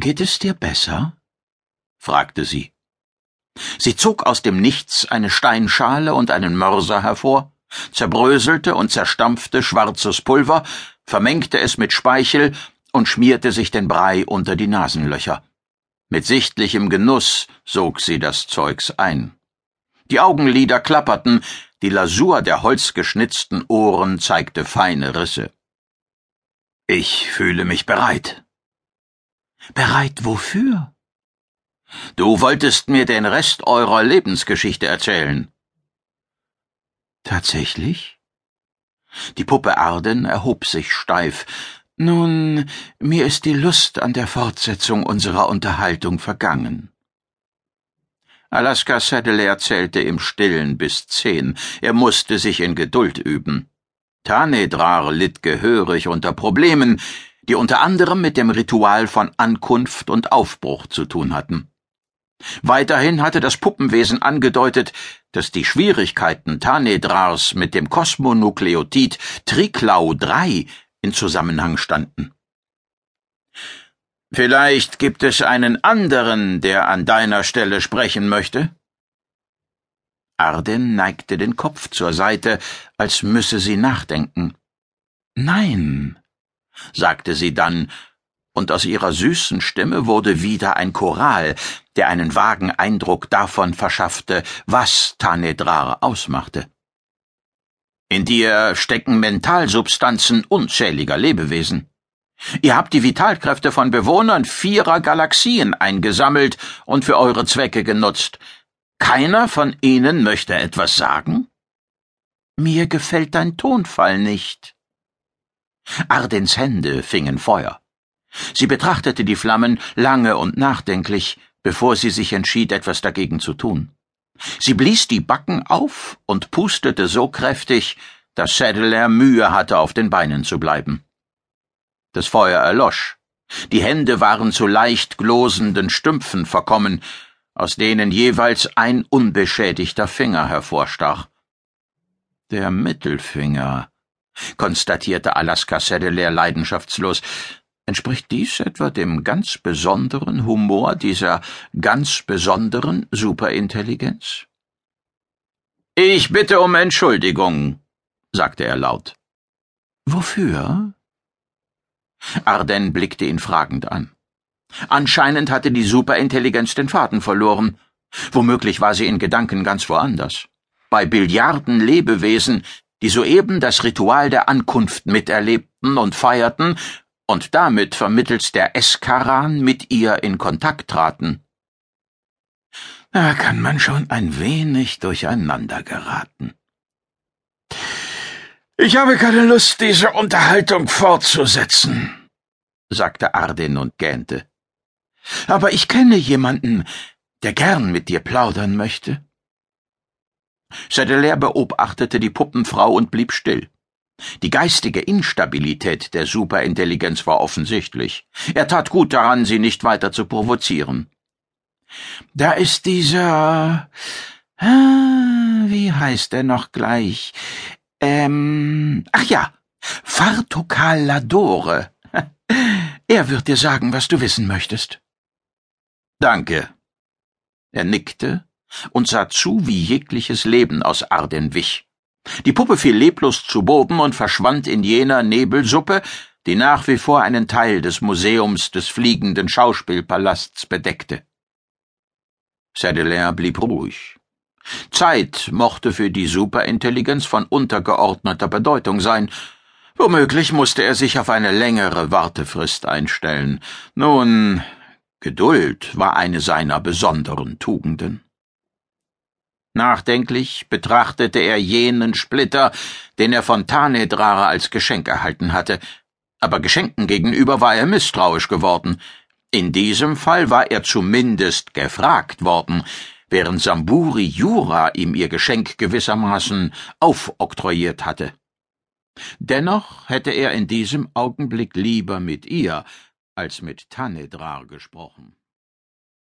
Geht es dir besser? fragte sie. Sie zog aus dem Nichts eine Steinschale und einen Mörser hervor, zerbröselte und zerstampfte schwarzes Pulver, vermengte es mit Speichel und schmierte sich den Brei unter die Nasenlöcher. Mit sichtlichem Genuss sog sie das Zeugs ein. Die Augenlider klapperten, die Lasur der holzgeschnitzten Ohren zeigte feine Risse. Ich fühle mich bereit. Bereit wofür? Du wolltest mir den Rest eurer Lebensgeschichte erzählen. Tatsächlich? Die Puppe Arden erhob sich steif. Nun, mir ist die Lust an der Fortsetzung unserer Unterhaltung vergangen. Alaska Sadler zählte im Stillen bis zehn. Er musste sich in Geduld üben. Tanedrar litt gehörig unter Problemen, die unter anderem mit dem Ritual von Ankunft und Aufbruch zu tun hatten. Weiterhin hatte das Puppenwesen angedeutet, dass die Schwierigkeiten Tanedrars mit dem Kosmonukleotid Triklau III in Zusammenhang standen. Vielleicht gibt es einen anderen, der an deiner Stelle sprechen möchte? Arden neigte den Kopf zur Seite, als müsse sie nachdenken. Nein, sagte sie dann, und aus ihrer süßen Stimme wurde wieder ein Choral, der einen vagen Eindruck davon verschaffte, was Tanedrar ausmachte. In dir stecken Mentalsubstanzen unzähliger Lebewesen. Ihr habt die Vitalkräfte von Bewohnern vierer Galaxien eingesammelt und für eure Zwecke genutzt. Keiner von ihnen möchte etwas sagen? Mir gefällt dein Tonfall nicht. Ardens Hände fingen Feuer. Sie betrachtete die Flammen lange und nachdenklich, bevor sie sich entschied, etwas dagegen zu tun. Sie blies die Backen auf und pustete so kräftig, dass Sadler Mühe hatte, auf den Beinen zu bleiben. Das Feuer erlosch. Die Hände waren zu leicht glosenden Stümpfen verkommen, aus denen jeweils ein unbeschädigter Finger hervorstach. Der Mittelfinger, konstatierte Alaska Sadler leidenschaftslos. Entspricht dies etwa dem ganz besonderen Humor dieser ganz besonderen Superintelligenz? Ich bitte um Entschuldigung, sagte er laut. Wofür? Arden blickte ihn fragend an. Anscheinend hatte die Superintelligenz den Faden verloren. Womöglich war sie in Gedanken ganz woanders. Bei Billiarden Lebewesen, die soeben das Ritual der Ankunft miterlebten und feierten und damit vermittels der Eskaran mit ihr in Kontakt traten. Da kann man schon ein wenig durcheinander geraten. Ich habe keine Lust, diese Unterhaltung fortzusetzen, sagte Arden und gähnte. Aber ich kenne jemanden, der gern mit dir plaudern möchte. Sedelair beobachtete die Puppenfrau und blieb still. Die geistige Instabilität der Superintelligenz war offensichtlich. Er tat gut daran, sie nicht weiter zu provozieren. Da ist dieser. Ah, wie heißt er noch gleich? Ähm, ach ja, Fartokal Ladore. Er wird dir sagen, was du wissen möchtest. Danke. Er nickte und sah zu, wie jegliches Leben aus Arden wich. Die Puppe fiel leblos zu Boden und verschwand in jener Nebelsuppe, die nach wie vor einen Teil des Museums des fliegenden Schauspielpalasts bedeckte. Sadelaire blieb ruhig. Zeit mochte für die Superintelligenz von untergeordneter Bedeutung sein. Womöglich musste er sich auf eine längere Wartefrist einstellen. Nun, Geduld war eine seiner besonderen Tugenden. Nachdenklich betrachtete er jenen Splitter, den er von Tanedrare als Geschenk erhalten hatte, aber Geschenken gegenüber war er misstrauisch geworden. In diesem Fall war er zumindest gefragt worden, während Samburi Jura ihm ihr Geschenk gewissermaßen aufoktroyiert hatte. Dennoch hätte er in diesem Augenblick lieber mit ihr als mit Tanedrar gesprochen.